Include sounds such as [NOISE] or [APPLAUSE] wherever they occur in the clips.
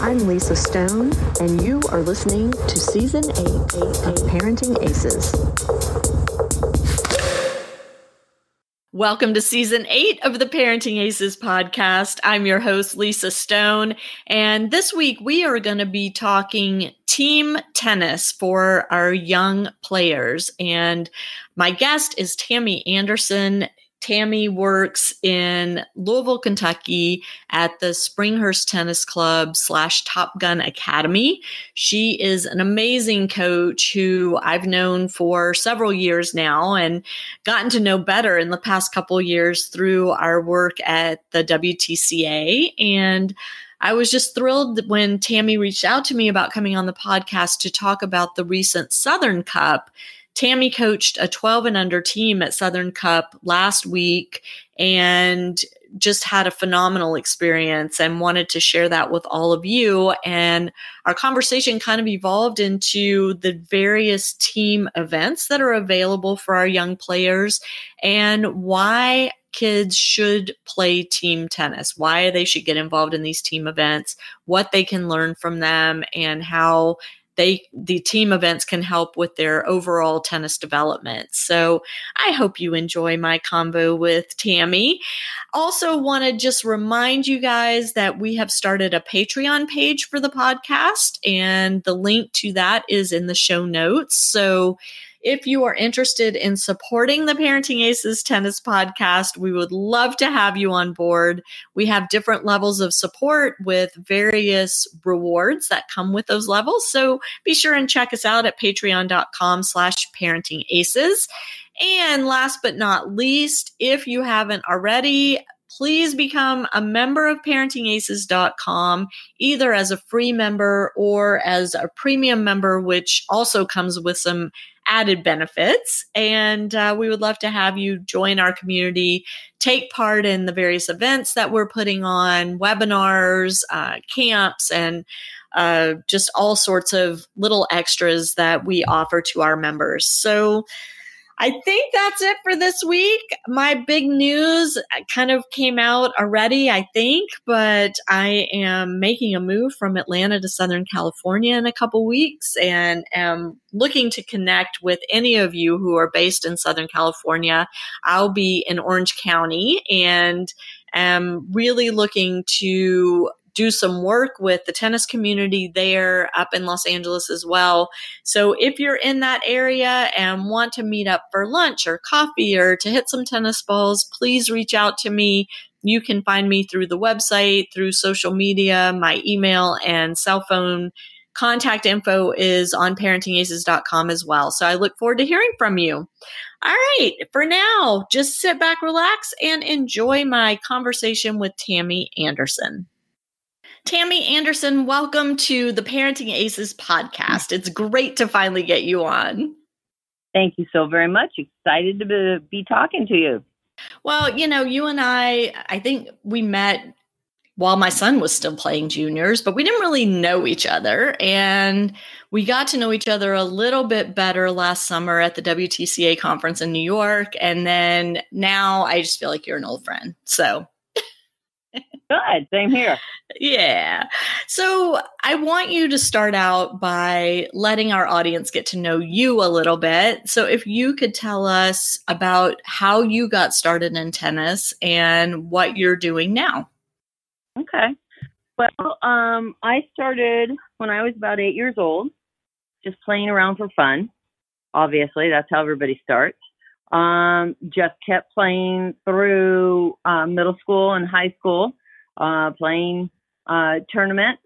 I'm Lisa Stone, and you are listening to Season 8 of Parenting Aces. Welcome to season eight of the Parenting Aces podcast. I'm your host, Lisa Stone. And this week we are going to be talking team tennis for our young players. And my guest is Tammy Anderson. Tammy works in Louisville, Kentucky at the Springhurst Tennis Club slash Top Gun Academy. She is an amazing coach who I've known for several years now and gotten to know better in the past couple years through our work at the WTCA. And I was just thrilled when Tammy reached out to me about coming on the podcast to talk about the recent Southern Cup Tammy coached a 12 and under team at Southern Cup last week and just had a phenomenal experience and wanted to share that with all of you. And our conversation kind of evolved into the various team events that are available for our young players and why kids should play team tennis, why they should get involved in these team events, what they can learn from them, and how they the team events can help with their overall tennis development. So I hope you enjoy my combo with Tammy. Also want to just remind you guys that we have started a Patreon page for the podcast and the link to that is in the show notes. So if you are interested in supporting the Parenting Aces Tennis Podcast, we would love to have you on board. We have different levels of support with various rewards that come with those levels. So be sure and check us out at patreon.com slash parenting aces. And last but not least, if you haven't already, please become a member of parentingaces.com, either as a free member or as a premium member, which also comes with some added benefits. And uh, we would love to have you join our community, take part in the various events that we're putting on, webinars, uh, camps, and uh, just all sorts of little extras that we offer to our members. So, I think that's it for this week. My big news kind of came out already, I think, but I am making a move from Atlanta to Southern California in a couple weeks and am looking to connect with any of you who are based in Southern California. I'll be in Orange County and am really looking to do some work with the tennis community there up in Los Angeles as well. So if you're in that area and want to meet up for lunch or coffee or to hit some tennis balls, please reach out to me. You can find me through the website, through social media, my email and cell phone contact info is on parentingaces.com as well. So I look forward to hearing from you. All right, for now, just sit back, relax, and enjoy my conversation with Tammy Anderson. Tammy Anderson, welcome to the Parenting Aces podcast. It's great to finally get you on. Thank you so very much. Excited to be talking to you. Well, you know, you and I, I think we met while my son was still playing juniors, but we didn't really know each other. And we got to know each other a little bit better last summer at the WTCA conference in New York. And then now I just feel like you're an old friend. So Good. Same here. Yeah. So I want you to start out by letting our audience get to know you a little bit. So if you could tell us about how you got started in tennis and what you're doing now. Okay. Well, um, I started when I was about eight years old, just playing around for fun. Obviously, that's how everybody starts. Um, just kept playing through uh, middle school and high school uh, playing uh, tournaments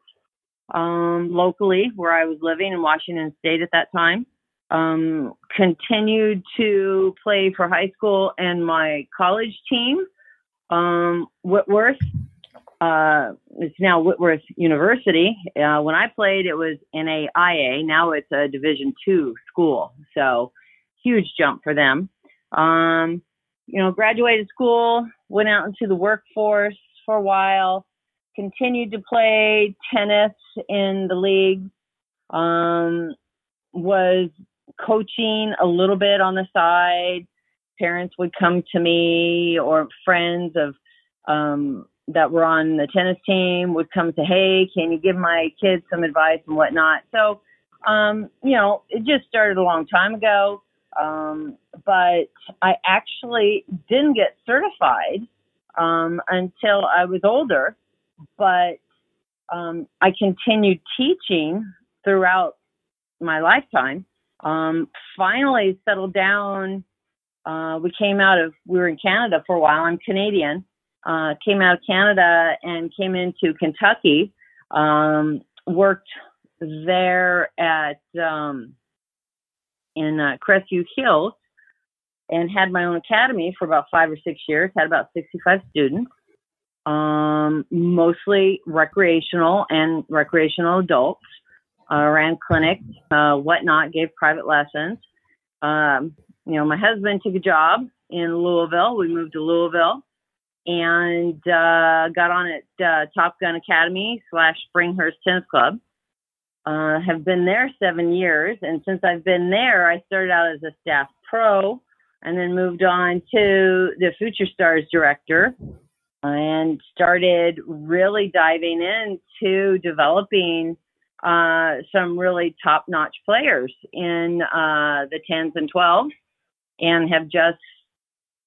um, locally where I was living in Washington State at that time. Um, continued to play for high school and my college team, um, Whitworth. Uh, it's now Whitworth University. Uh, when I played, it was NAIA. Now it's a Division two school. So huge jump for them. Um, you know, graduated school, went out into the workforce, for a while, continued to play tennis in the league, um, was coaching a little bit on the side. Parents would come to me or friends of um, that were on the tennis team would come to, "Hey, can you give my kids some advice and whatnot?" So, um, you know, it just started a long time ago. Um, but I actually didn't get certified um, until I was older. But um, I continued teaching throughout my lifetime. Um, finally, settled down. Uh, we came out of we were in Canada for a while. I'm Canadian. Uh, came out of Canada and came into Kentucky. Um, worked there at um, in uh, Crestview Hills and had my own academy for about five or six years. Had about 65 students, um, mostly recreational and recreational adults. Uh, ran clinics, uh, whatnot, gave private lessons. Um, you know, my husband took a job in Louisville. We moved to Louisville and uh, got on at uh, Top Gun Academy slash Springhurst Tennis Club. Uh, have been there seven years, and since I've been there, I started out as a staff pro, and then moved on to the Future Stars director, and started really diving into developing uh, some really top-notch players in uh, the tens and twelves, and have just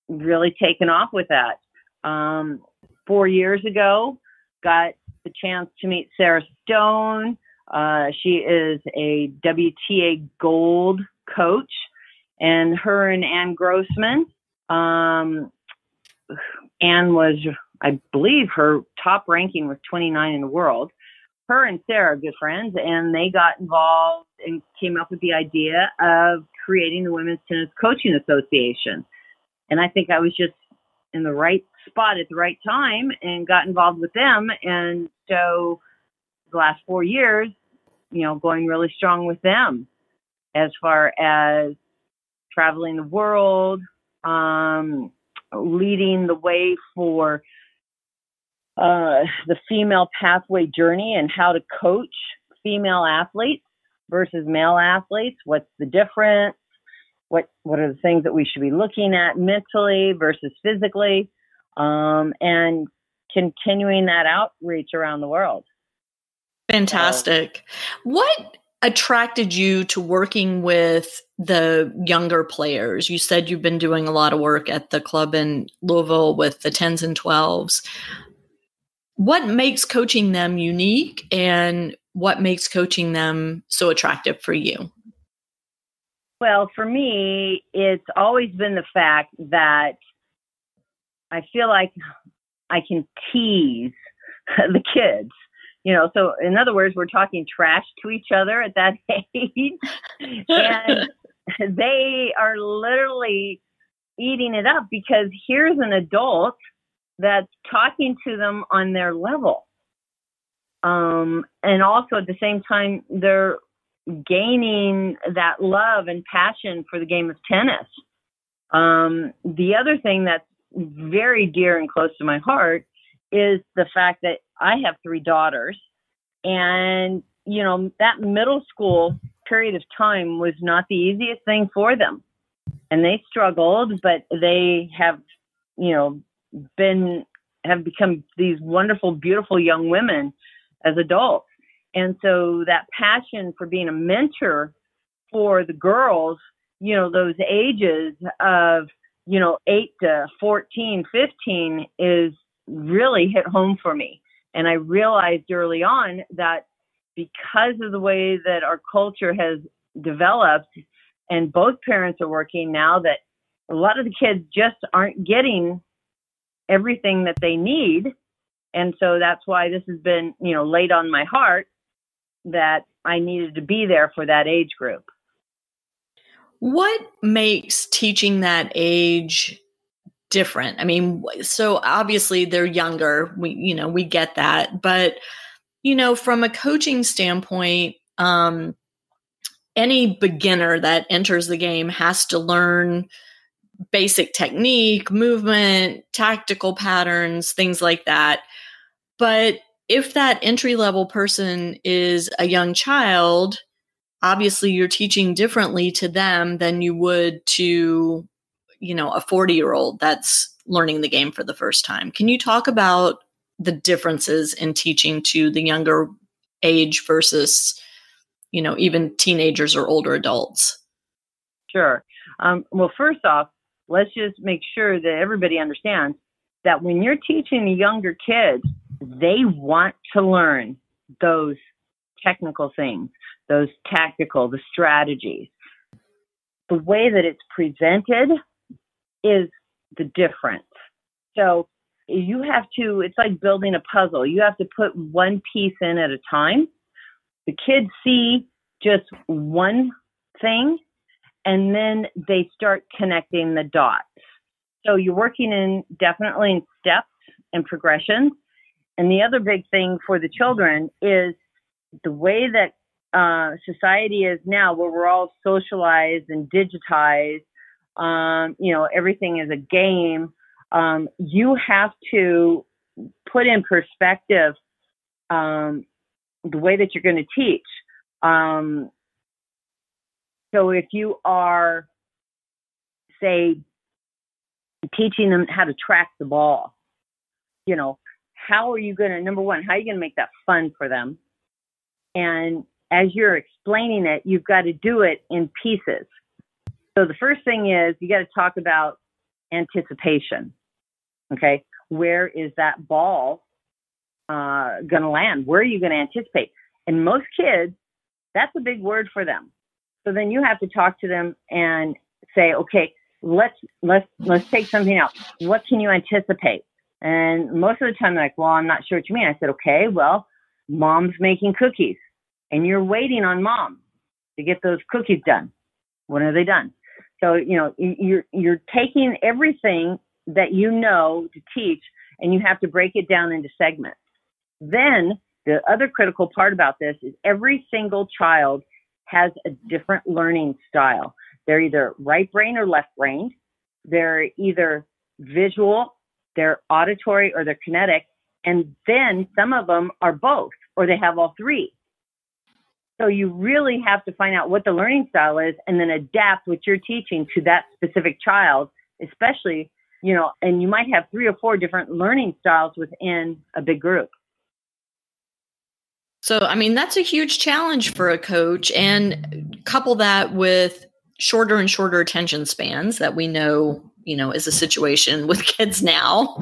really taken off with that. Um, four years ago, got the chance to meet Sarah Stone uh, she is a WTA Gold coach, and her and Ann Grossman. Um, Ann was, I believe, her top ranking was 29 in the world. Her and Sarah are good friends, and they got involved and came up with the idea of creating the Women's Tennis Coaching Association. And I think I was just in the right spot at the right time and got involved with them. And so the last four years, you know, going really strong with them as far as traveling the world, um, leading the way for uh, the female pathway journey and how to coach female athletes versus male athletes. What's the difference? What what are the things that we should be looking at mentally versus physically, um, and continuing that outreach around the world. Fantastic. what attracted you to working with the younger players? You said you've been doing a lot of work at the club in Louisville with the 10s and 12s. What makes coaching them unique and what makes coaching them so attractive for you? Well, for me, it's always been the fact that I feel like I can tease [LAUGHS] the kids you know so in other words we're talking trash to each other at that [LAUGHS] age [LAUGHS] and [LAUGHS] they are literally eating it up because here's an adult that's talking to them on their level. Um, and also at the same time they're gaining that love and passion for the game of tennis. Um, the other thing that's very dear and close to my heart is the fact that I have three daughters, and you know that middle school period of time was not the easiest thing for them, and they struggled, but they have, you know, been have become these wonderful, beautiful young women as adults, and so that passion for being a mentor for the girls, you know, those ages of you know 8 to 14 15 is really hit home for me. And I realized early on that because of the way that our culture has developed and both parents are working now that a lot of the kids just aren't getting everything that they need and so that's why this has been you know laid on my heart that i needed to be there for that age group what makes teaching that age different. I mean, so obviously they're younger. We, you know, we get that. But, you know, from a coaching standpoint, um, any beginner that enters the game has to learn basic technique, movement, tactical patterns, things like that. But if that entry level person is a young child, obviously you're teaching differently to them than you would to you know a 40 year old that's learning the game for the first time can you talk about the differences in teaching to the younger age versus you know even teenagers or older adults? Sure. Um, well first off let's just make sure that everybody understands that when you're teaching the younger kids they want to learn those technical things those tactical the strategies. The way that it's presented is the difference. So you have to, it's like building a puzzle. You have to put one piece in at a time. The kids see just one thing and then they start connecting the dots. So you're working in definitely in steps and progressions. And the other big thing for the children is the way that uh, society is now, where we're all socialized and digitized. Um, you know, everything is a game um, you have to put in perspective um, the way that you're going to teach. Um, so if you are, say, teaching them how to track the ball, you know, how are you going to, number one, how are you going to make that fun for them? And as you're explaining it, you've got to do it in pieces. So the first thing is you got to talk about anticipation. Okay, where is that ball uh, going to land? Where are you going to anticipate? And most kids, that's a big word for them. So then you have to talk to them and say, okay, let's let's let's take something else. What can you anticipate? And most of the time, they're like, well, I'm not sure what you mean. I said, okay, well, mom's making cookies, and you're waiting on mom to get those cookies done. When are they done? So you know you're you're taking everything that you know to teach and you have to break it down into segments. Then the other critical part about this is every single child has a different learning style. They're either right brain or left brain. They're either visual, they're auditory, or they're kinetic. And then some of them are both, or they have all three. So you really have to find out what the learning style is and then adapt what you're teaching to that specific child, especially you know, and you might have three or four different learning styles within a big group. So, I mean, that's a huge challenge for a coach. And couple that with shorter and shorter attention spans that we know, you know, is a situation [LAUGHS] with kids now.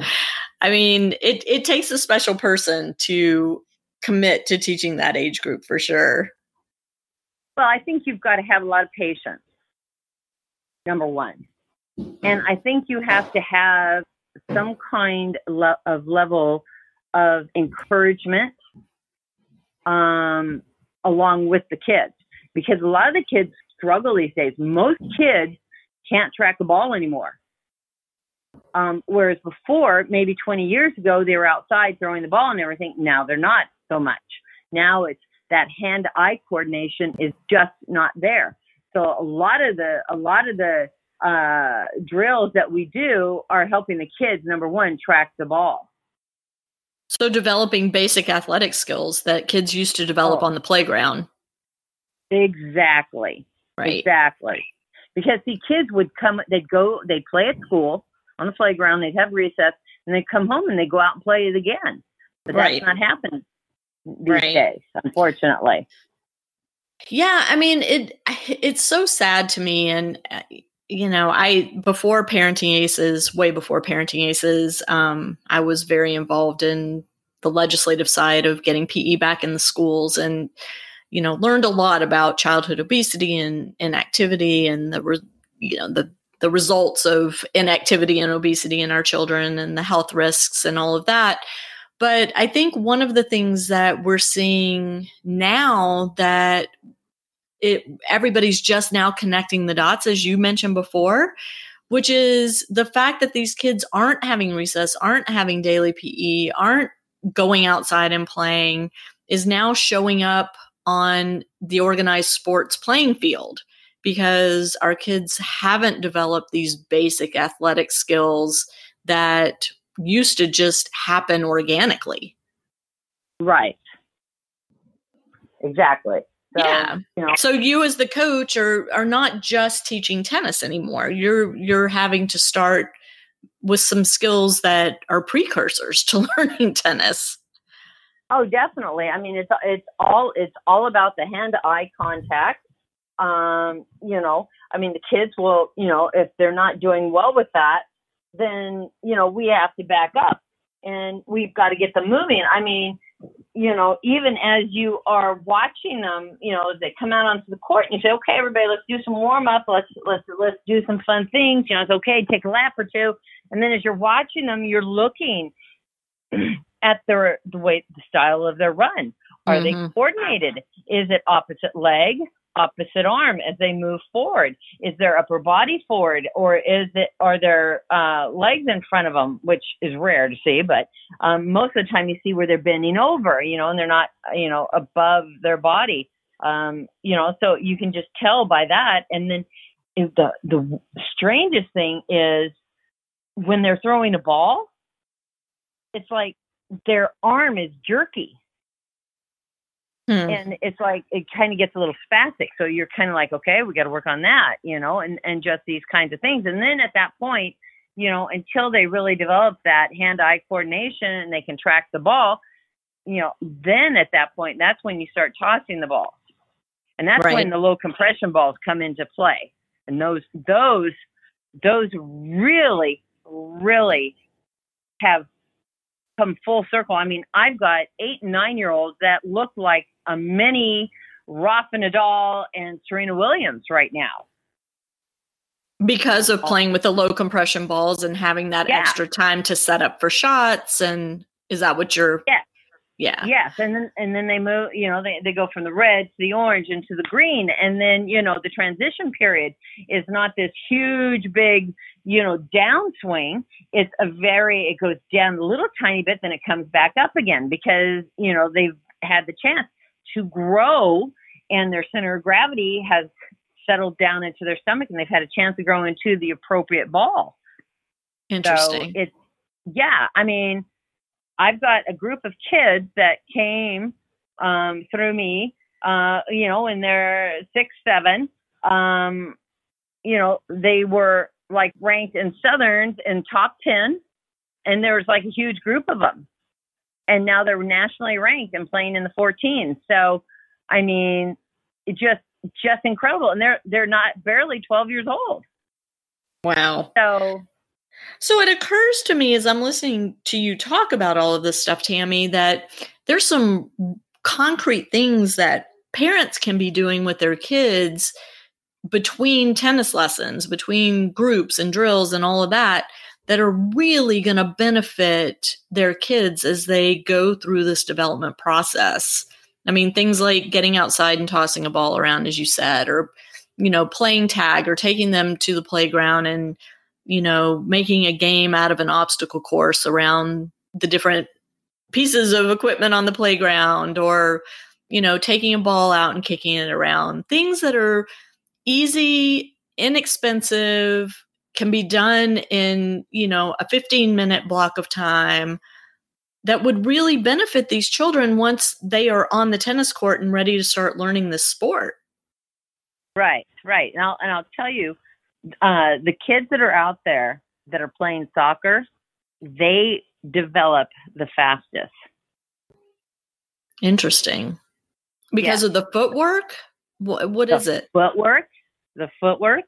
I mean, it, it takes a special person to commit to teaching that age group for sure. Well, I think you've got to have a lot of patience, number one. And I think you have to have some kind of level of encouragement um, along with the kids because a lot of the kids struggle these days. Most kids can't track a ball anymore. Um, whereas before, maybe 20 years ago, they were outside throwing the ball and everything. Now they're not so much. Now it's that hand-eye coordination is just not there. So a lot of the a lot of the uh, drills that we do are helping the kids, number one, track the ball. So, developing basic athletic skills that kids used to develop oh. on the playground. Exactly. Right. Exactly. Because the kids would come, they'd go, they'd play at school on the playground, they'd have recess, and they'd come home and they'd go out and play it again. But that's right. not happening these right. days, unfortunately. Yeah, I mean it. It's so sad to me, and uh, you know, I before parenting aces, way before parenting aces, um, I was very involved in the legislative side of getting PE back in the schools, and you know, learned a lot about childhood obesity and inactivity, and the re- you know the the results of inactivity and obesity in our children, and the health risks, and all of that. But I think one of the things that we're seeing now that it everybody's just now connecting the dots as you mentioned before which is the fact that these kids aren't having recess aren't having daily pe aren't going outside and playing is now showing up on the organized sports playing field because our kids haven't developed these basic athletic skills that used to just happen organically. Right. Exactly so, yeah. You know. So you as the coach are are not just teaching tennis anymore. You're you're having to start with some skills that are precursors to [LAUGHS] learning tennis. Oh, definitely. I mean, it's it's all it's all about the hand-eye contact. Um, you know, I mean, the kids will, you know, if they're not doing well with that, then you know we have to back up and we've got to get them moving. I mean, you know, even as you are watching them, you know, as they come out onto the court and you say, okay, everybody, let's do some warm up. Let's, let's, let's do some fun things. You know, it's okay. Take a lap or two. And then as you're watching them, you're looking [CLEARS THROAT] at their, the way, the style of their run. Are mm-hmm. they coordinated? Is it opposite leg? Opposite arm as they move forward? Is their upper body forward, or is it are their uh, legs in front of them, which is rare to see, but um, most of the time you see where they're bending over, you know, and they're not, you know, above their body, um, you know, so you can just tell by that. And then the the strangest thing is when they're throwing a ball, it's like their arm is jerky Hmm. And it's like it kind of gets a little spastic. So you're kind of like, okay, we got to work on that, you know, and and just these kinds of things. And then at that point, you know, until they really develop that hand-eye coordination and they can track the ball, you know, then at that point, that's when you start tossing the ball, and that's right. when the low compression balls come into play. And those those those really really have come full circle. I mean, I've got eight and nine year olds that look like a mini Rafa Nadal and Serena Williams right now. Because of playing with the low compression balls and having that yeah. extra time to set up for shots. And is that what you're? Yeah. Yeah. Yes. And then, and then they move, you know, they, they go from the red to the orange and to the green. And then, you know, the transition period is not this huge, big, you know, downswing. It's a very, it goes down a little tiny bit, then it comes back up again because, you know, they've had the chance to grow and their center of gravity has settled down into their stomach and they've had a chance to grow into the appropriate ball. Interesting. So it's yeah, I mean, I've got a group of kids that came um, through me, uh, you know, when they're six, seven. Um, you know, they were like ranked in Southerns in top 10, and there was like a huge group of them and now they're nationally ranked and playing in the 14. So, I mean, it's just just incredible, and they're they're not barely 12 years old. Wow. So. So it occurs to me as I'm listening to you talk about all of this stuff, Tammy, that there's some concrete things that parents can be doing with their kids between tennis lessons, between groups and drills and all of that that are really going to benefit their kids as they go through this development process. I mean, things like getting outside and tossing a ball around, as you said, or, you know, playing tag or taking them to the playground and, you know, making a game out of an obstacle course around the different pieces of equipment on the playground or, you know, taking a ball out and kicking it around. Things that are easy, inexpensive, can be done in, you know, a 15 minute block of time that would really benefit these children once they are on the tennis court and ready to start learning this sport. Right, right. And I'll, and I'll tell you, uh, the kids that are out there that are playing soccer, they develop the fastest. Interesting. Because yeah. of the footwork? What, what the is it? Footwork, the footwork,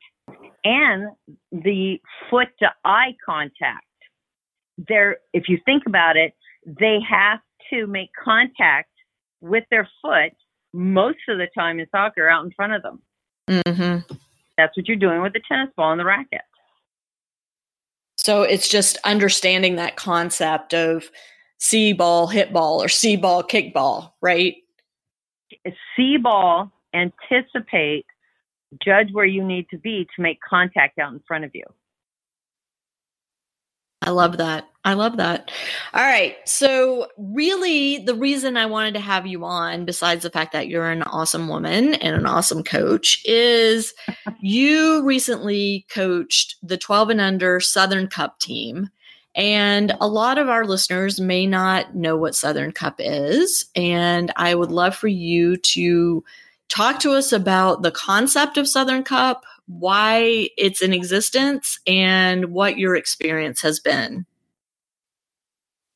and the foot to eye contact. There, if you think about it, they have to make contact with their foot most of the time in soccer out in front of them. Mm-hmm. That's what you're doing with the tennis ball and the racket. So it's just understanding that concept of see ball, hit ball, or see ball, kick ball, right? See ball, anticipate judge where you need to be to make contact out in front of you. I love that. I love that. All right. So, really, the reason I wanted to have you on, besides the fact that you're an awesome woman and an awesome coach, is [LAUGHS] you recently coached the 12 and under Southern Cup team. And a lot of our listeners may not know what Southern Cup is. And I would love for you to talk to us about the concept of Southern Cup, why it's in existence and what your experience has been.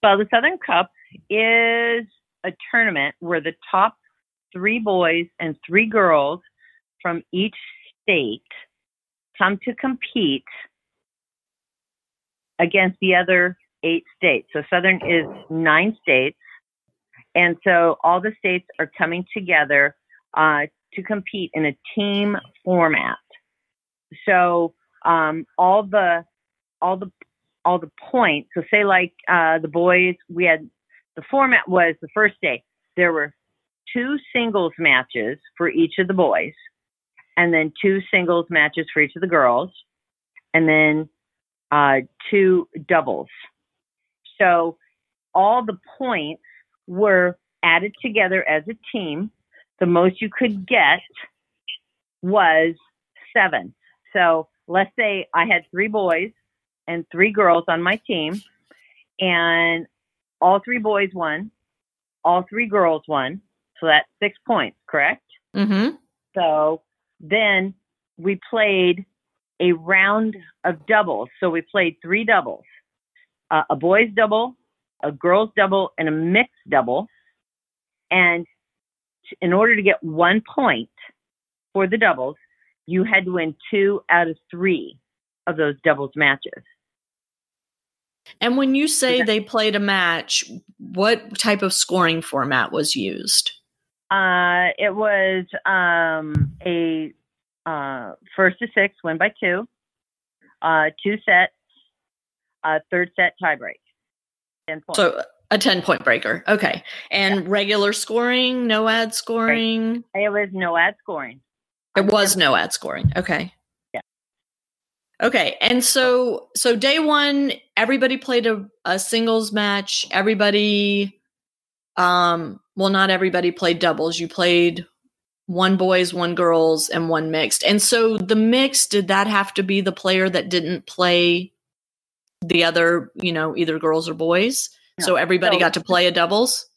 Well, the Southern Cup is a tournament where the top three boys and three girls from each state come to compete against the other eight states. So Southern is nine states. And so all the states are coming together uh, to compete in a team format. So um, all the all the all the points. So say like uh, the boys, we had the format was the first day there were two singles matches for each of the boys, and then two singles matches for each of the girls, and then uh, two doubles. So all the points were added together as a team. The most you could get was seven. So let's say I had three boys and three girls on my team, and all three boys won, all three girls won. So that's six points, correct? Mm-hmm. So then we played a round of doubles. So we played three doubles uh, a boys' double, a girls' double, and a mixed double. And in order to get one point for the doubles, you had to win two out of three of those doubles matches. And when you say they played a match, what type of scoring format was used? Uh, it was um, a uh, first to six, win by two, uh, two sets, uh, third set tiebreak, ten points. So a ten point breaker. Okay, and Yeah. regular scoring, no ad scoring. it was no ad scoring. It was no ad scoring. Okay. Yeah. Okay, and so so day one, everybody played a, a singles match. Everybody, um, well, not everybody played doubles. You played one boys, one girls, and one mixed. And so the mixed, did that have to be the player that didn't play the other, you know, either girls or boys? So everybody So- got to play a doubles.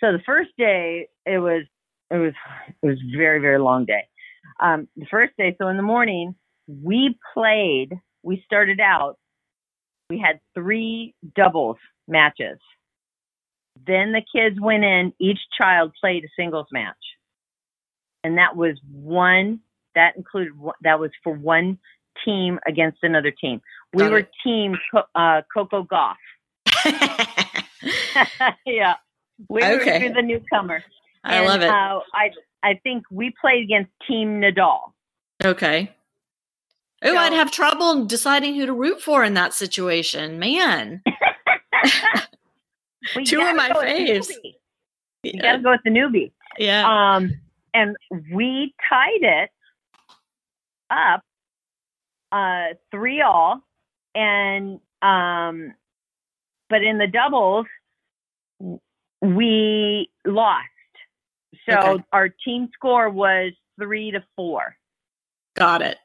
So the first day, it was it was it was very very long day. Um, the first day, so in the morning, we played. We started out. We had three doubles matches. Then the kids went in. Each child played a singles match, and that was one. That included one- that was for one team against another team. We Got were it. team uh, Coco Gauff. [LAUGHS] yeah, we Okay. were the newcomer. I And, love it. Uh, I I think we played against Team Nadal. Okay. Oh, I'd have trouble deciding who to root for in that situation. Man. [LAUGHS] Two of my go with the faves. newbie. You got to go with the newbie. Yeah. Um, and we tied it up uh, three all, and um, but in the doubles we lost. So Okay. our team score was three to four. Got it.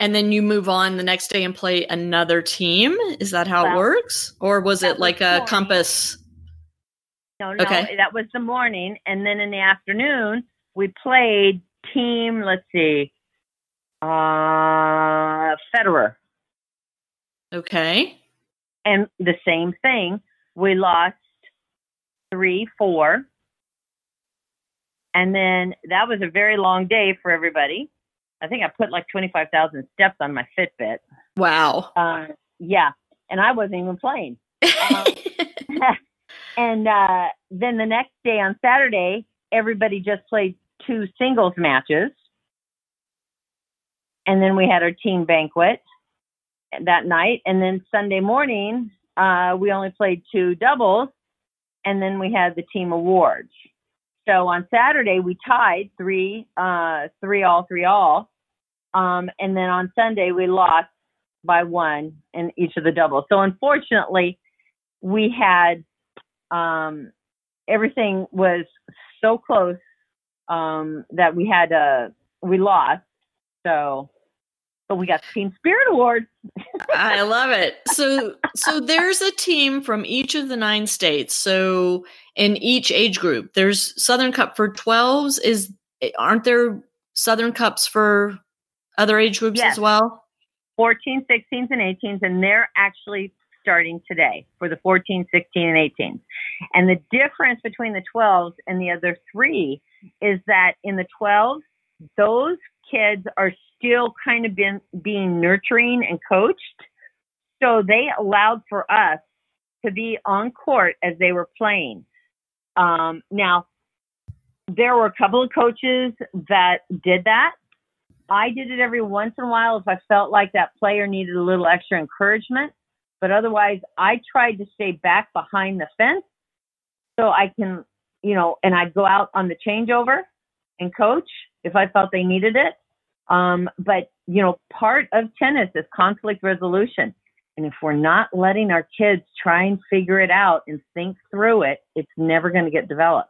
And then you move on the next day and play another team. Is that how it works? Or was that it was like a morning. compass? No, no, Okay. that was the morning, and then in the afternoon we played team. Let's see, uh, Federer, Okay. and the same thing. We lost three, four, and then that was a very long day for everybody. I think I put like twenty five thousand steps on my Fitbit. Wow. Uh, yeah, and I wasn't even playing. [LAUGHS] Um, [LAUGHS] and uh, then the next day on Saturday, everybody just played two singles matches. And then we had our team banquet that night. And then Sunday morning, uh, we only played two doubles. And then we had the team awards. So on Saturday, we tied three, uh, three all, three all. Um, and then on Sunday, we lost by one in each of the doubles. So unfortunately, we had um, everything was so close um, that we had uh, we lost. So, but we got the Team Spirit Awards. [LAUGHS] I love it. So so there's a team from each of the nine states. So in each age group, there's Southern Cup for 12s is aren't there Southern Cups for other age groups Yes. as well? 14, 16s, and 18s, and they're actually starting today for the 14, 16, and 18s. And the difference between the 12s and the other three is that in the 12s, those kids are still kind of been being nurturing and coached. So they allowed for us to be on court as they were playing. Um, now, there were a couple of coaches that did that. I did it every once in a while if I felt like that player needed a little extra encouragement. But otherwise, I tried to stay back behind the fence so I can, you know, and I'd go out on the changeover and coach if I felt they needed it. Um, but, you know, part of tennis is conflict resolution. And if we're not letting our kids try and figure it out and think through it, it's never going to get developed.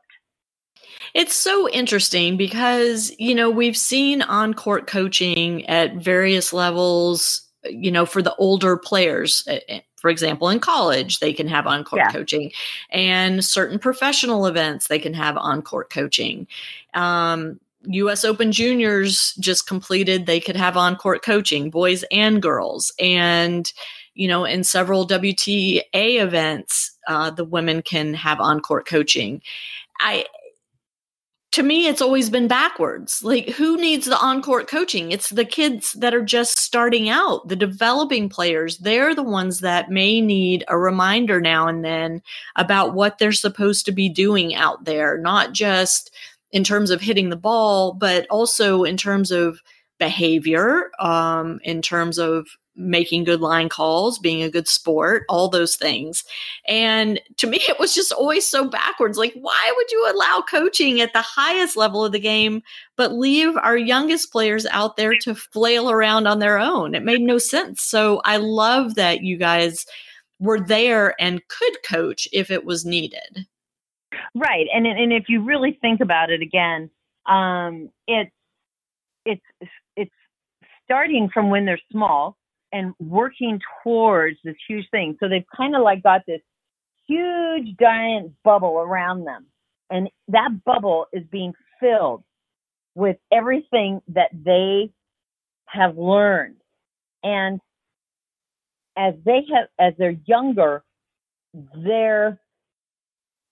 It's so interesting because, you know, we've seen on court coaching at various levels, you know, for the older players. eh, eh, For example, in college, they can have on court Yeah. coaching, and certain professional events, they can have on court coaching. Um, US Open Juniors just completed, they could have on court coaching, boys and girls. And, you know, in several WTA events, uh, the women can have on court coaching. I, to me, it's always been backwards. Like, who needs the on court coaching? It's the kids that are just starting out, the developing players. They're the ones that may need a reminder now and then about what they're supposed to be doing out there, not just in terms of hitting the ball, but also in terms of behavior, um, in terms of making good line calls, being a good sport, all those things. And to me, [LAUGHS] it was just always so backwards. Like, why would you allow coaching at the highest level of the game, but leave our youngest players out there to flail around on their own? It made no sense. So I love that you guys were there and could coach if it was needed. Right, and and if you really think about it again, um, it's it's it's starting from when they're small and working towards this huge thing. So they've kind of like got this huge giant bubble around them, and that bubble is being filled with everything that they have learned, and as they have as they're younger, their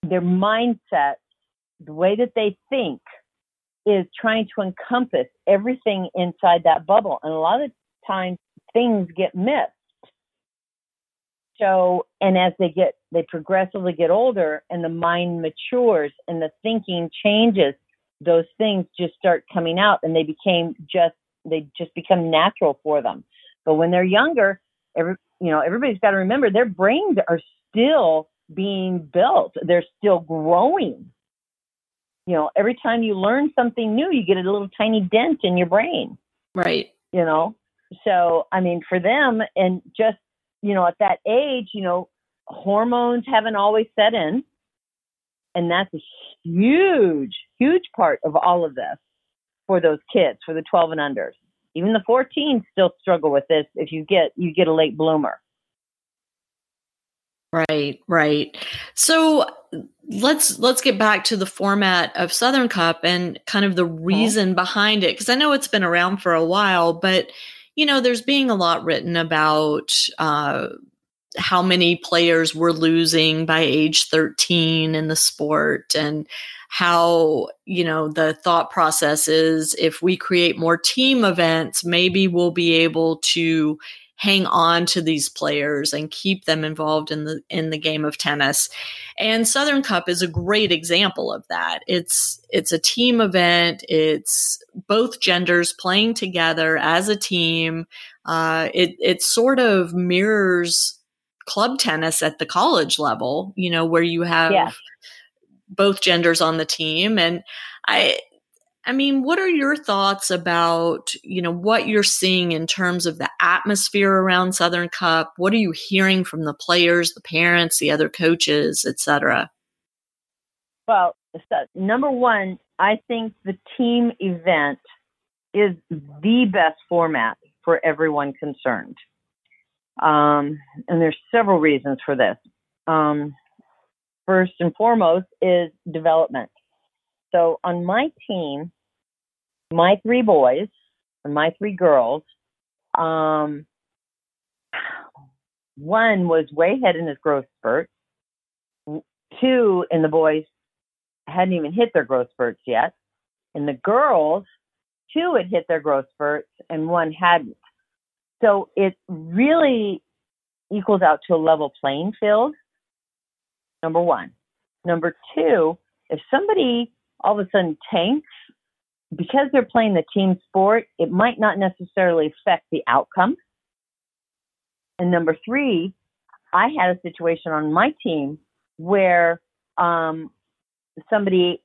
their mindset, the way that they think, is trying to encompass everything inside that bubble. And a lot of times things get missed. So, and as they get, they progressively get older and the mind matures and the thinking changes, those things just start coming out and they became just, they just become natural for them. But when they're younger, every, you know, everybody's got to remember their brains are still being built. They're still growing. You know, every time you learn something new, you get a little tiny dent in your brain, Right. you know? So, I mean, for them, and just, you know, at that age, you know, hormones haven't always set in. And that's a huge, huge part of all of this for those kids, for the 12 and unders. Even the 14 still struggle with this if you get you get a late bloomer. Right, right. So let's let's get back to the format of Southern Cup and kind of the reason behind it because I know it's been around for a while, but you know, there's being a lot written about uh, how many players were losing by age 13 in the sport and how you know the thought process is if we create more team events maybe we'll be able to hang on to these players and keep them involved in the in the game of tennis. And Southern Cup is a great example of that. It's it's a team event. It's both genders playing together as a team. Uh, it it sort of mirrors club tennis at the college level. You know where you have Yeah. both genders on the team and I I mean, what are your thoughts about, you know, what you're seeing in terms of the atmosphere around Southern Cup? What are you hearing from the players, the parents, the other coaches, et cetera? Well, so, number one, I think the team event is the best format for everyone concerned. Um, and there's several reasons for this. Um, first and foremost is development. So on my team, my three boys and my three girls, um, one was way ahead in his growth spurt. Two in the boys hadn't even hit their growth spurts yet. And the girls, two had hit their growth spurts and one hadn't. So it really equals out to a level playing field. Number one. Number two, if somebody all of a sudden tanks because they're playing the team sport, it might not necessarily affect the outcome. And number three, I had a situation on my team where um, somebody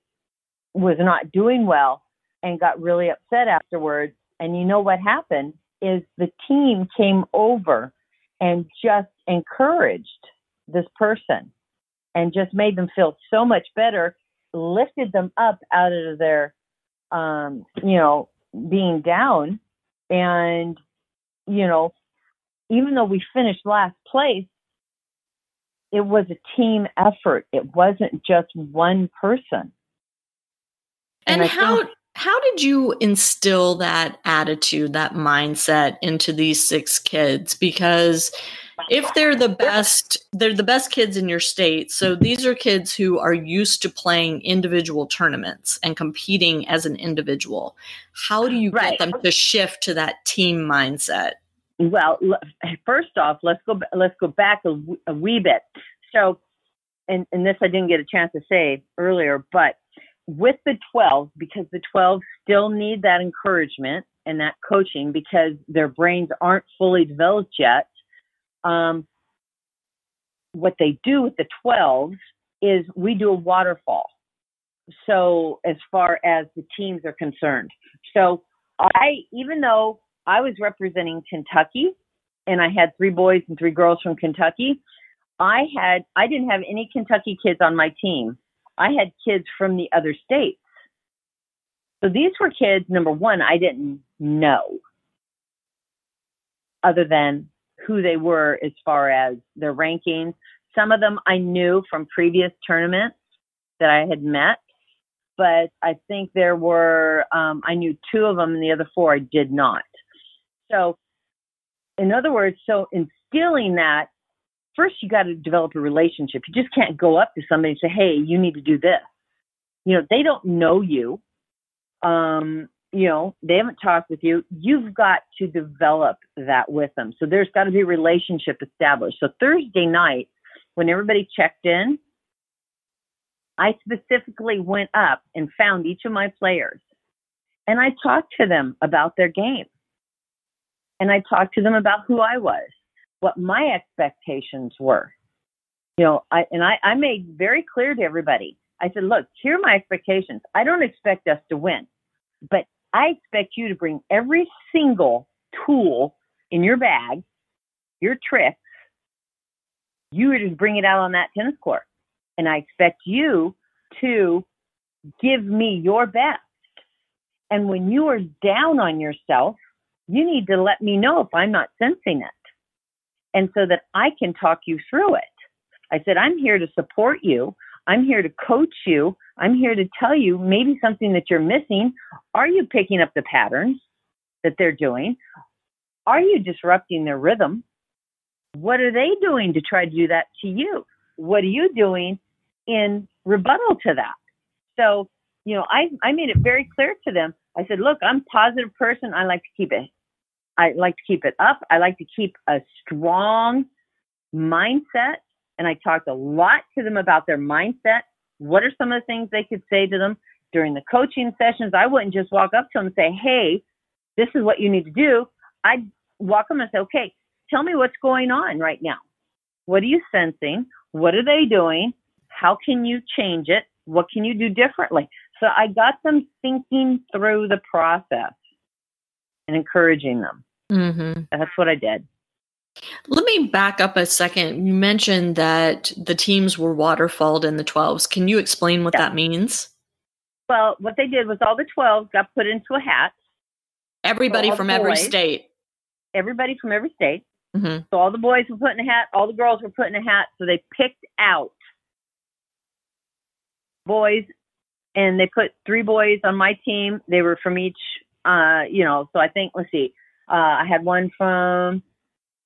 was not doing well and got really upset afterwards. And you know what happened is the team came over and just encouraged this person and just made them feel so much better, lifted them up out of their, um, you know, being down. And, you know, even though we finished last place, it was a team effort. It wasn't just one person. And, and how think, how did you instill that attitude, that mindset into these six kids? Because if they're the best, they're the best kids in your state. So these are kids who are used to playing individual tournaments and competing as an individual. How do you right. get them to shift to that team mindset? Well, first off, let's go let's go back a, a wee bit. So, and and this I didn't get a chance to say earlier, but with the 12, because the 12 still need that encouragement and that coaching because their brains aren't fully developed yet. Um, what they do with the 12s is we do a waterfall. So as far as the teams are concerned, so I even though I was representing Kentucky and I had three boys and three girls from Kentucky, I had I didn't have any Kentucky kids on my team. I had kids from the other states. So these were kids, number one, I didn't know other than who they were as far as their rankings. Some of them I knew from previous tournaments that I had met, but I think there were, um, I knew two of them and the other four I did not. So, in other words, so instilling that, first you got to develop a relationship. You just can't go up to somebody and say, hey, you need to do this. You know, they don't know you. Um, you know, they haven't talked with you. You've got to develop that with them. So there's got to be a relationship established. So Thursday night, when everybody checked in, I specifically went up and found each of my players and I talked to them about their game and I talked to them about who I was, what my expectations were. You know, I and I, I made very clear to everybody. I said, look, here are my expectations. I don't expect us to win, but I expect you to bring every single tool in your bag, your tricks, you would just bring it out on that tennis court. And I expect you to give me your best. And when you are down on yourself, you need to let me know if I'm not sensing it. And so that I can talk you through it. I said, I'm here to support you. I'm here to coach you. I'm here to tell you maybe something that you're missing. Are you picking up the patterns that they're doing? Are you disrupting their rhythm? What are they doing to try to do that to you? What are you doing in rebuttal to that? So, you know, I, I made it very clear to them. I said, look, I'm a positive person. I like to keep it I like to keep it up. I like to keep a strong mindset. And I talked a lot to them about their mindset. What are some of the things they could say to them during the coaching sessions? I wouldn't just walk up to them and say, Hey, this is what you need to do. I'd walk them and say, Okay, tell me what's going on right now. What are you sensing? What are they doing? How can you change it? What can you do differently? So I got them thinking through the process and encouraging them. Mm-hmm. That's what I did. Let me back up a second. You mentioned that the teams were waterfalled in the 12s. Can you explain what yeah. that means? Well, what they did was all the 12s got put into a hat. Everybody so from boys, every state. Everybody from every state. Mm-hmm. So all the boys were put in a hat, all the girls were put in a hat. So they picked out boys, and they put three boys on my team. They were from each uh, you know, so I think let's see, uh, I had one from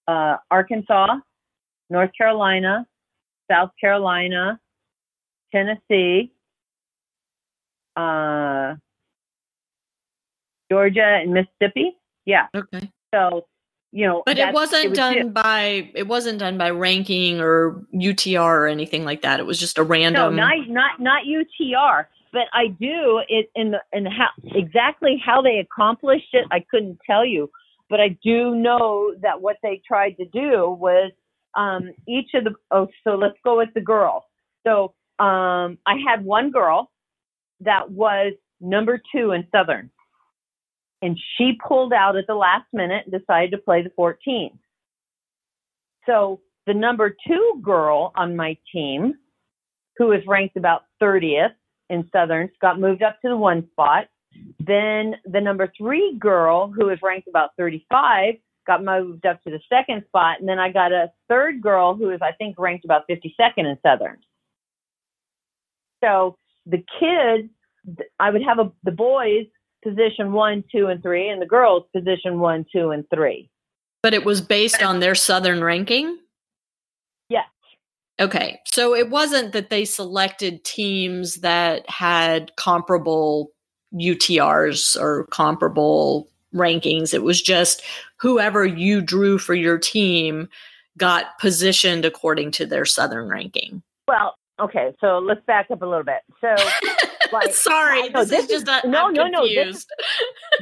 uh, Arkansas, North Carolina, South Carolina, Tennessee, uh, Georgia, and Mississippi. Yeah. Okay. So you know, But it wasn't was done by it wasn't done by ranking or UTR or anything like that. It was just a random. No, not not not UTR. But I do it in the in how exactly how they accomplished it. I couldn't tell you, but I do know that what they tried to do was um, each of the. Oh, so let's go with the girl. So um, I had one girl that was number two in Southern, and she pulled out at the last minute and decided to play the 14. So the number two girl on my team who was ranked about 30th in Southern, got moved up to the one spot. Then the number three girl, who was ranked about 35, got moved up to the second spot. And then I got a third girl who is, I think, ranked about 52nd in Southern. So the kids, I would have a, the boys position one, two, and three, and the girls position one, two, and three. but it was based on their southern ranking? Yes. Okay. So it wasn't that they selected teams that had comparable UTRs or comparable rankings. It was just whoever you drew for your team got positioned according to their southern ranking. Well, okay, so let's back up a little bit. So, [LAUGHS] like, Sorry, no, this, this is just no, I'm no, no, this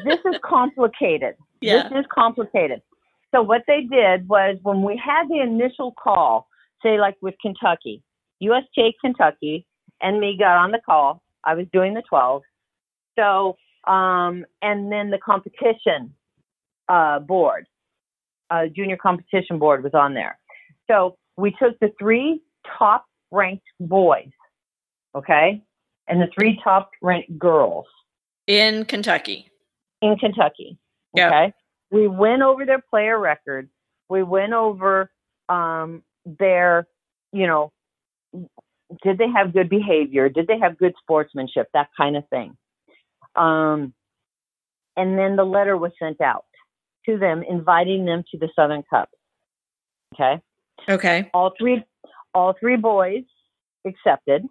this is complicated. [LAUGHS] Yeah. This is complicated. So what they did was when we had the initial call, say like with Kentucky, USTA Kentucky, and me got on the call. I was doing the 12. So, um, and then the competition uh, board, uh, junior competition board was on there. So we took the three top ranked boys, okay, and the three top ranked girls in Kentucky. in Kentucky. Yeah. Okay. We went over their player records. We went over um, their, you know, did they have good behavior? Did they have good sportsmanship? That kind of thing. Um, and then the letter was sent out to them, inviting them to the Southern Cup. Okay. Okay. All three, all three boys accepted.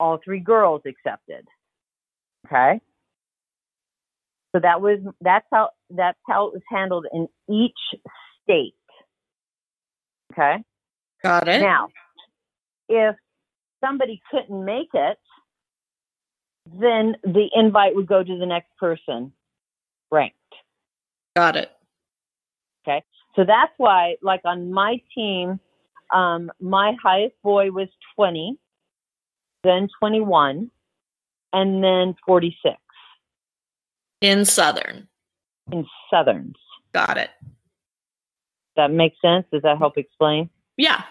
All three girls accepted. Okay. So that was that's how that's how it was handled in each state. Okay. Got it. Now, if somebody couldn't make it, then the invite would go to the next person ranked. Got it. Okay. So that's why, like on my team, um, my highest boy was 20, then 21, and then 46 In Southern. in Southerns. Got it. That makes sense? Does that help explain? Yeah.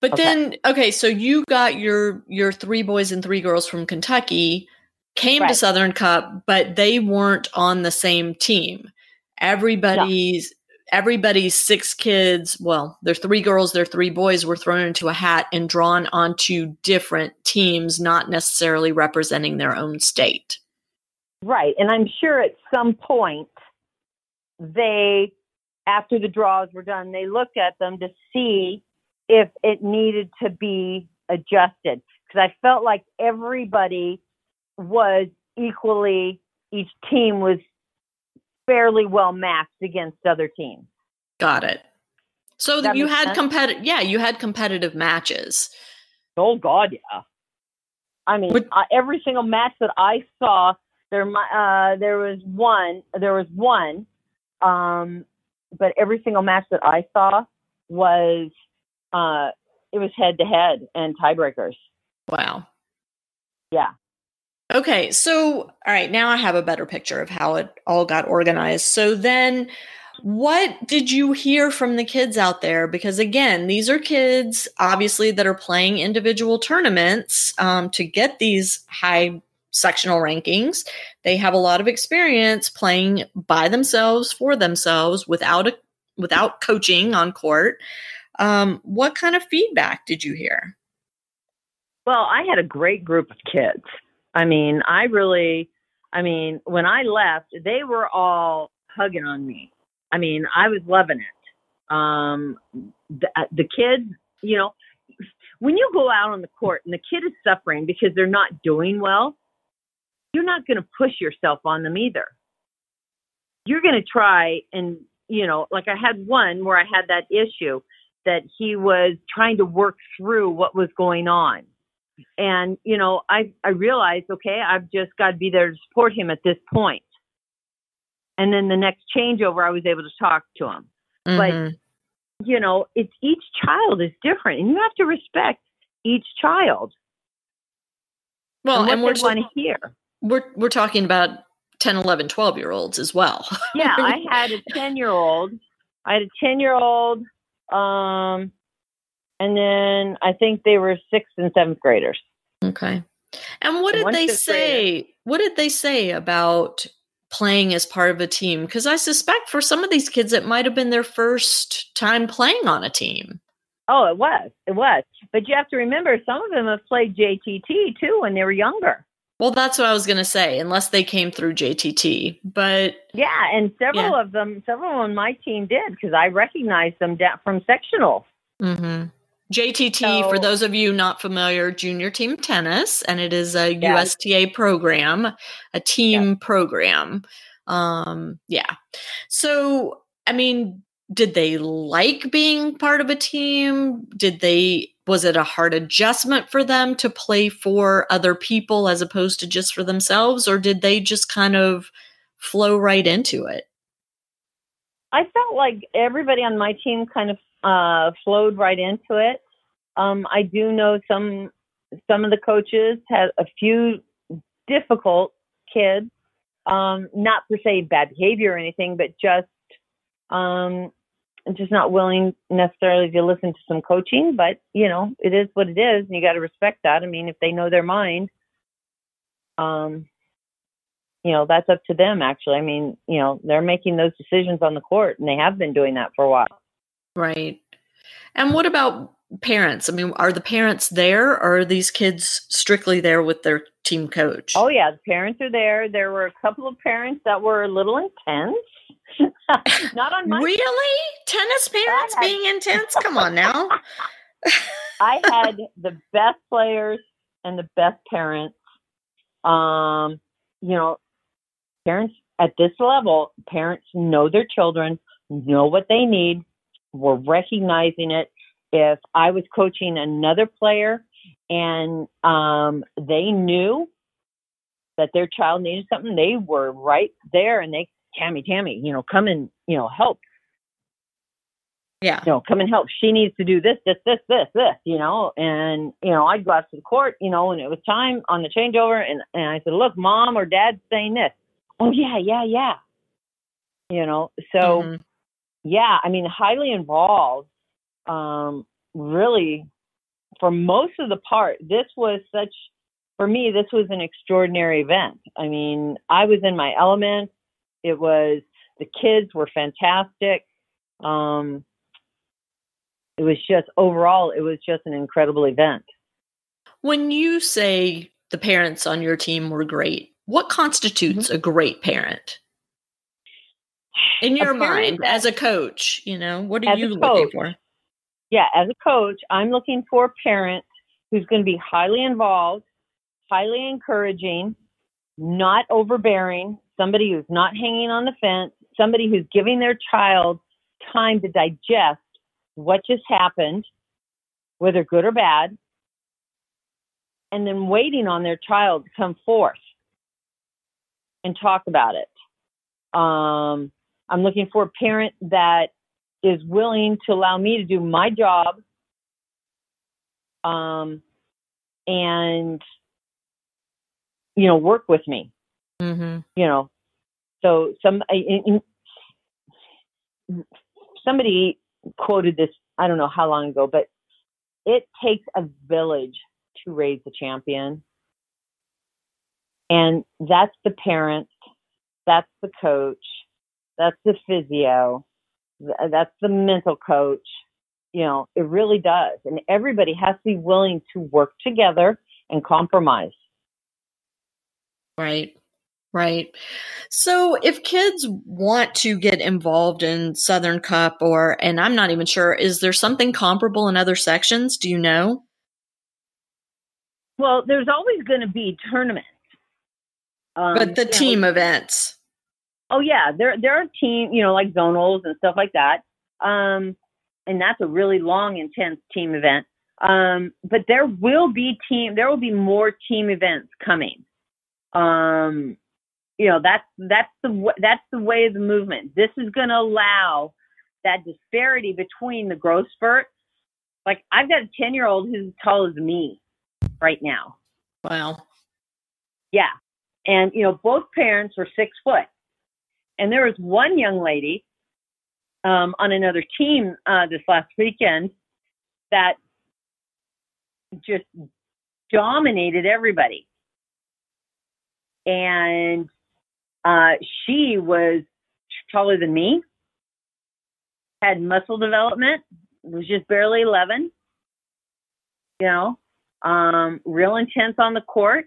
But Okay. then okay, so you got your your three boys and three girls from Kentucky came to Southern Cup, but they weren't on the same team. Everybody's everybody's six kids, well, their three girls, their three boys were thrown into a hat and drawn onto different teams, not necessarily representing their own state. Right. And I'm sure at some point they, after the draws were done, they looked at them to see if it needed to be adjusted. Because I felt like everybody was equally, each team was fairly well matched against other teams. Got it. So That you had competitive yeah, you had competitive matches. Oh God, yeah. I mean, Would- uh, every single match that I saw, there, uh, there was one, there was one, um, but every single match that I saw was, uh, it was head to head and tiebreakers. Wow. Yeah. Okay, so all right, now I have a better picture of how it all got organized. So then what did you hear from the kids out there? Because again, these are kids obviously that are playing individual tournaments um, to get these high sectional rankings. They have a lot of experience playing by themselves for themselves without a without coaching on court. Um, what kind of feedback did you hear? Well, I had a great group of kids. I mean, I really, I mean, when I left, they were all hugging on me. I mean, I was loving it. Um, the, uh, the kids, you know, when you go out on the court and the kid is suffering because they're not doing well, you're not going to push yourself on them either. You're going to try and, you know, like I had one where I had that issue that he was trying to work through what was going on. And, you know, I, I realized, okay, I've just got to be there to support him at this point. And then the next changeover, I was able to talk to him. Mm-hmm. But, you know, it's each child is different and you have to respect each child. Well, and, and we're want to hear. We're, we're talking about 10, 11, 12 year olds as well. yeah, [LAUGHS] I had a 10 year old. I had a 10 year old um, and then I think they were sixth and seventh graders. Okay. And what did they say? Grader. What did they say about playing as part of a team? Because I suspect for some of these kids, it might have been their first time playing on a team. Oh, it was. It was. But you have to remember, some of them have played JTT too when they were younger. Well, that's what I was going to say, unless they came through JTT. But yeah, and several yeah. of them, several on my team did because I recognized them from sectional. Mm-hmm. JTT, so, for those of you not familiar, junior team tennis, and it is a yeah. USTA program, a team yeah. program. Um, yeah. So, I mean, did they like being part of a team? Did they was it a hard adjustment for them to play for other people as opposed to just for themselves or did they just kind of flow right into it i felt like everybody on my team kind of uh, flowed right into it um, i do know some some of the coaches had a few difficult kids um, not per se bad behavior or anything but just um, just not willing necessarily to listen to some coaching, but you know, it is what it is, and you got to respect that. I mean, if they know their mind, um, you know, that's up to them. Actually, I mean, you know, they're making those decisions on the court, and they have been doing that for a while. Right. And what about parents? I mean, are the parents there, or are these kids strictly there with their team coach? Oh yeah, the parents are there. There were a couple of parents that were a little intense [LAUGHS] Not on my Really? Tennis parents had, being intense? Come on now. [LAUGHS] I had the best players and the best parents. Um, you know, parents at this level, parents know their children, know what they need. We're recognizing it. If I was coaching another player and um, they knew that their child needed something, they were right there and they Tammy, Tammy, you know, come and, you know, help. Yeah. You know, come and help. She needs to do this, this, this, this, this, you know. And, you know, I'd go out to the court, you know, and it was time on the changeover and, and I said, Look, mom or dad's saying this. Oh yeah, yeah, yeah. You know, so mm-hmm. yeah, I mean highly involved. Um, really for most of the part, this was such for me, this was an extraordinary event. I mean, I was in my element. It was the kids were fantastic. Um, it was just overall, it was just an incredible event. When you say the parents on your team were great, what constitutes mm-hmm. a great parent? In your mind, as a coach, you know, what are you looking for? Yeah, as a coach, I'm looking for a parent who's going to be highly involved, highly encouraging, not overbearing, somebody who's not hanging on the fence, somebody who's giving their child time to digest what just happened, whether good or bad, and then waiting on their child to come forth and talk about it. Um, I'm looking for a parent that is willing to allow me to do my job um, and, you know, work with me. Mm-hmm. You know, so some in, somebody quoted this. I don't know how long ago, but it takes a village to raise a champion, and that's the parent, that's the coach, that's the physio, that's the mental coach. You know, it really does, and everybody has to be willing to work together and compromise. Right. Right. So if kids want to get involved in Southern Cup or and I'm not even sure is there something comparable in other sections? Do you know? Well, there's always going to be tournaments. Um, but the team know, events. Oh yeah, there there are team, you know, like zonals and stuff like that. Um, and that's a really long, intense team event. Um, but there will be team, there will be more team events coming. Um, you know that's that's the that's the way of the movement. This is going to allow that disparity between the growth spurts. Like I've got a ten year old who's as tall as me right now. Wow. Yeah, and you know both parents were six foot, and there was one young lady um, on another team uh, this last weekend that just dominated everybody. And uh, she was taller than me, had muscle development, was just barely 11, you know, um, real intense on the court,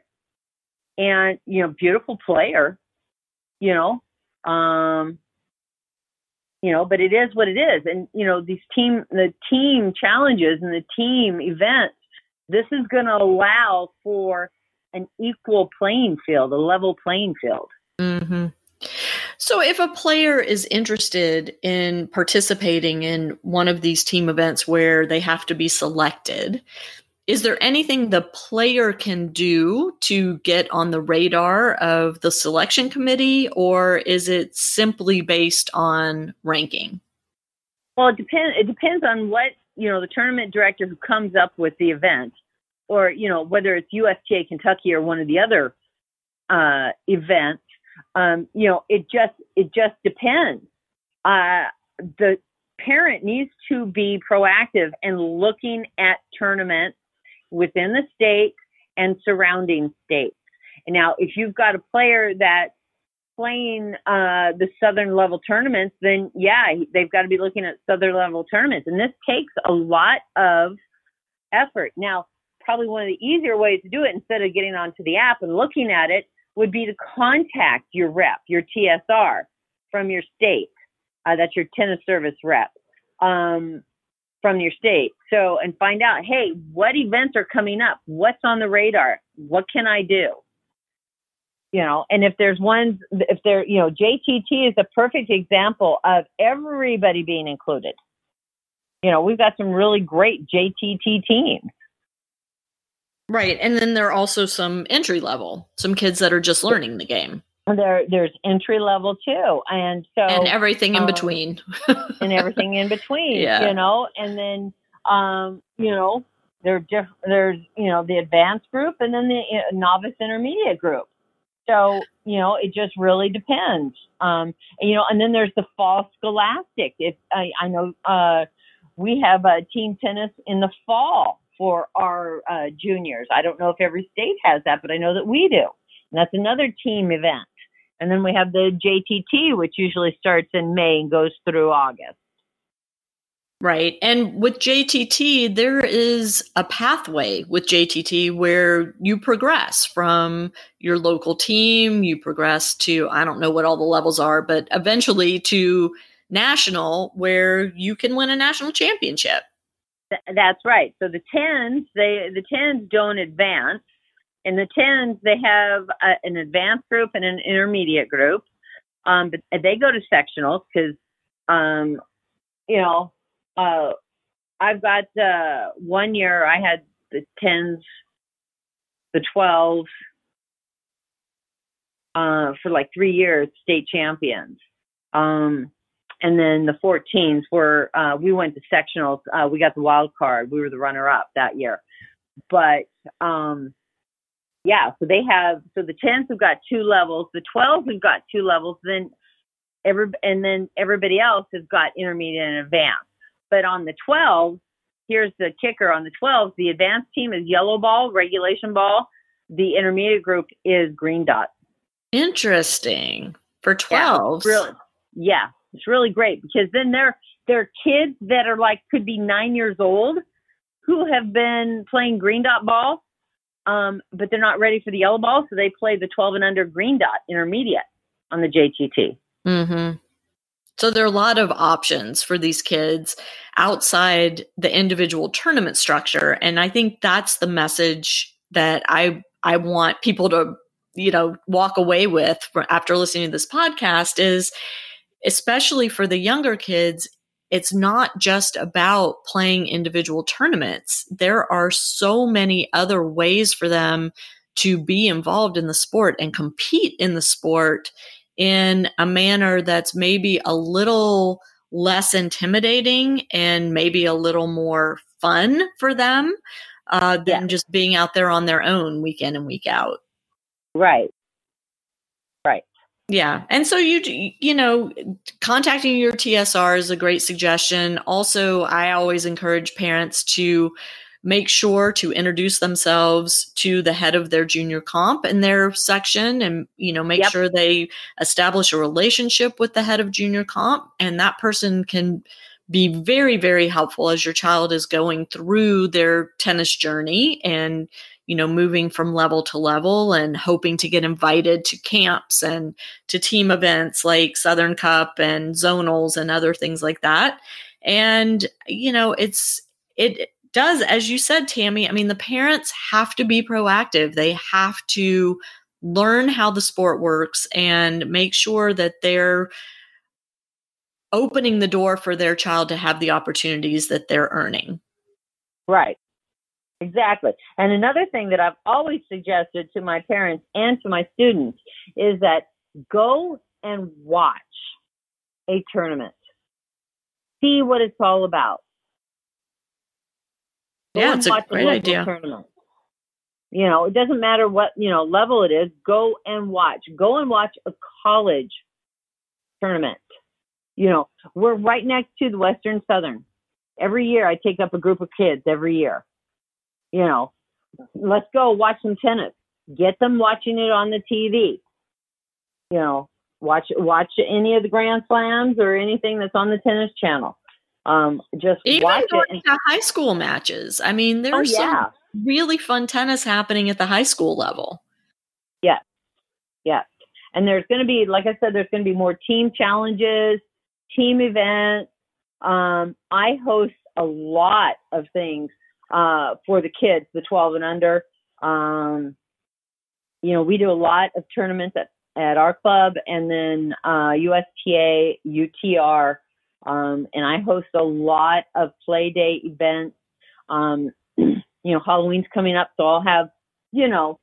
and, you know, beautiful player, you know, um, you know, but it is what it is. And, you know, these team, the team challenges and the team events, this is going to allow for an equal playing field, a level playing field. Mm-hmm. So, if a player is interested in participating in one of these team events where they have to be selected, is there anything the player can do to get on the radar of the selection committee, or is it simply based on ranking? Well, it depends. It depends on what you know the tournament director who comes up with the event, or you know whether it's USTA Kentucky or one of the other uh, events um, you know, it just it just depends. Uh, the parent needs to be proactive and looking at tournaments within the state and surrounding states. Now, if you've got a player that's playing uh, the southern level tournaments, then yeah, they've got to be looking at southern level tournaments, and this takes a lot of effort. Now, probably one of the easier ways to do it instead of getting onto the app and looking at it would be to contact your rep, your TSR from your state. Uh, that's your tennis service rep um, from your state. So, and find out, hey, what events are coming up? What's on the radar? What can I do? You know, and if there's ones, if there, you know, JTT is a perfect example of everybody being included. You know, we've got some really great JTT teams. Right. And then there are also some entry level, some kids that are just learning the game. There, there's entry level too, and so and everything in um, between, [LAUGHS] and everything in between, yeah. you know. And then, um, you know, there diff- there's you know the advanced group, and then the uh, novice intermediate group. So you know, it just really depends. Um, and, you know, and then there's the fall scholastic. If I, I know, uh, we have a team tennis in the fall for our uh, juniors. I don't know if every state has that, but I know that we do. And that's another team event. And then we have the JTT, which usually starts in May and goes through August. Right. And with JTT, there is a pathway with JTT where you progress from your local team, you progress to, I don't know what all the levels are, but eventually to national where you can win a national championship. That's right. So the tens, they the tens don't advance. In the tens, they have a, an advanced group and an intermediate group. Um, but they go to sectionals because, um, you know, uh, I've got uh, one year I had the tens, the twelves, uh, for like three years, state champions. Um, and then the 14s were uh, we went to sectionals. Uh, we got the wild card. We were the runner up that year. But um, yeah, so they have so the 10s have got two levels. The 12s have got two levels. Then every and then everybody else has got intermediate and advanced. But on the 12s, here's the kicker. On the 12s, the advanced team is yellow ball, regulation ball. The intermediate group is green dot. Interesting for twelves. Yeah, really, yeah, it's really great because then they're they're kids that are like could be nine years old who have been playing green dot ball um, but they're not ready for the yellow ball, so they play the 12 and under green dot intermediate on the JTT. Mm-hmm. So there are a lot of options for these kids outside the individual tournament structure, and I think that's the message that I I want people to you know walk away with after listening to this podcast is especially for the younger kids it's not just about playing individual tournaments. There are so many other ways for them to be involved in the sport and compete in the sport in a manner that's maybe a little less intimidating and maybe a little more fun for them uh, than yeah. just being out there on their own week in and week out. Right. Yeah. And so you you know, contacting your TSR is a great suggestion. Also, I always encourage parents to make sure to introduce themselves to the head of their junior comp in their section and you know make yep. sure they establish a relationship with the head of junior comp and that person can be very very helpful as your child is going through their tennis journey and you know, moving from level to level and hoping to get invited to camps and to team events like Southern Cup and zonals and other things like that. And, you know, it's, it does, as you said, Tammy, I mean, the parents have to be proactive. They have to learn how the sport works and make sure that they're opening the door for their child to have the opportunities that they're earning. Right. Exactly. And another thing that I've always suggested to my parents and to my students is that go and watch a tournament. See what it's all about. Go yeah, it's a great idea. Tournament. You know, it doesn't matter what, you know, level it is, go and watch. Go and watch a college tournament. You know, we're right next to the Western Southern. Every year I take up a group of kids every year you know, let's go watch some tennis. Get them watching it on the TV. You know, watch watch any of the Grand Slams or anything that's on the tennis channel. Um, just even watch going it. to high school matches. I mean, there's oh, yeah. some really fun tennis happening at the high school level. Yes, yes, and there's going to be, like I said, there's going to be more team challenges, team events. Um, I host a lot of things uh, for the kids, the 12 and under. Um, you know, we do a lot of tournaments at, at our club and then uh, USTA, UTR, um, and I host a lot of play day events. Um, [CLEARS THROAT] you know, Halloween's coming up, so I'll have, you know,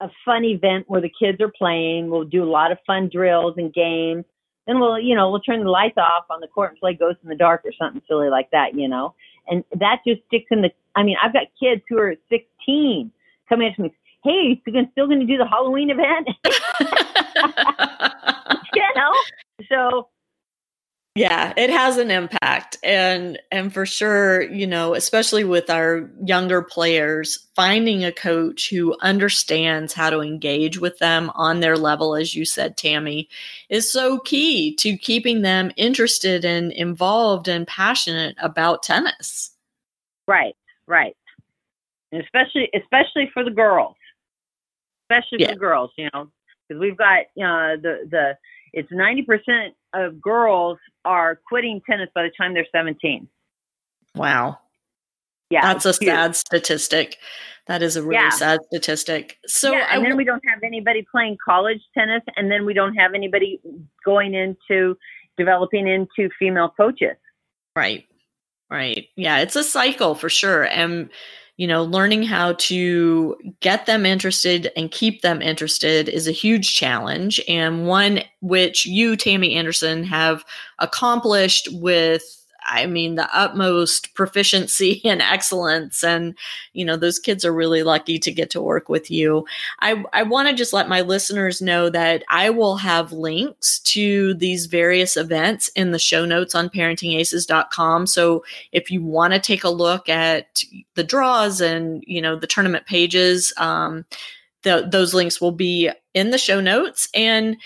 a fun event where the kids are playing. We'll do a lot of fun drills and games. Then we'll, you know, we'll turn the lights off on the court and play Ghost in the Dark or something silly like that, you know and that just sticks in the. I mean, I've got kids who are 16 coming to me. Hey, you still going to do the Halloween event? [LAUGHS] [LAUGHS] you know, so yeah it has an impact. And and for sure you know especially with our younger players finding a coach who understands how to engage with them on their level as you said tammy is so key to keeping them interested and involved and passionate about tennis. Right right. And especially especially for the girls. Especially yeah. for the girls you know because we've got uh, the the it's 90% of girls are quitting tennis by the time they're 17. Wow. Yeah. That's a huge. sad statistic. That is a really yeah. sad statistic. So yeah, and I, then we don't have anybody playing college tennis and then we don't have anybody going into developing into female coaches. Right. Right. Yeah, it's a cycle for sure. And you know, learning how to get them interested and keep them interested is a huge challenge, and one which you, Tammy Anderson, have accomplished with I mean, the utmost proficiency [LAUGHS] and excellence. And, you know, those kids are really lucky to get to work with you. I, I want to just let my listeners know that I will have links to these various events in the show notes on parentingaces.com. So if you want to take a look at the draws and, you know, the tournament pages, um, the, those links will be in the show notes. And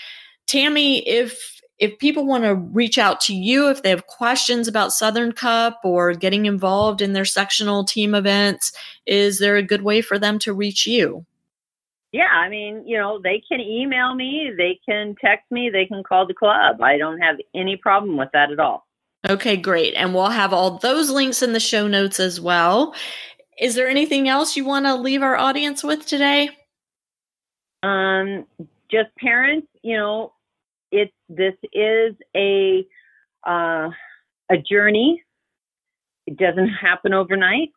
Tammy, if if people want to reach out to you, if they have questions about Southern Cup or getting involved in their sectional team events, is there a good way for them to reach you? Yeah, I mean, you know, they can email me, they can text me, they can call the club. I don't have any problem with that at all. Okay, great. And we'll have all those links in the show notes as well. Is there anything else you want to leave our audience with today? Um, just parents, you know, this is a uh, a journey. It doesn't happen overnight.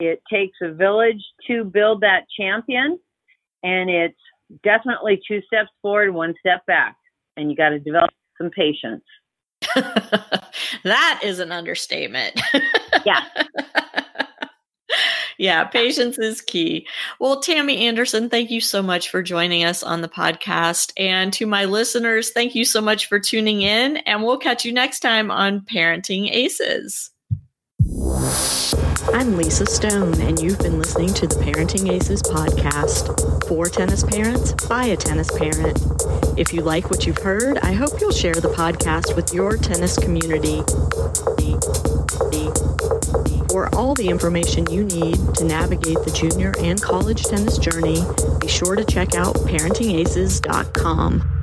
It takes a village to build that champion, and it's definitely two steps forward, one step back, and you got to develop some patience. [LAUGHS] that is an understatement. yeah. [LAUGHS] yeah, patience is key. Well, Tammy Anderson, thank you so much for joining us on the podcast. And to my listeners, thank you so much for tuning in. And we'll catch you next time on Parenting Aces. I'm Lisa Stone, and you've been listening to the Parenting Aces podcast for tennis parents by a tennis parent. If you like what you've heard, I hope you'll share the podcast with your tennis community. For all the information you need to navigate the junior and college tennis journey, be sure to check out parentingaces.com.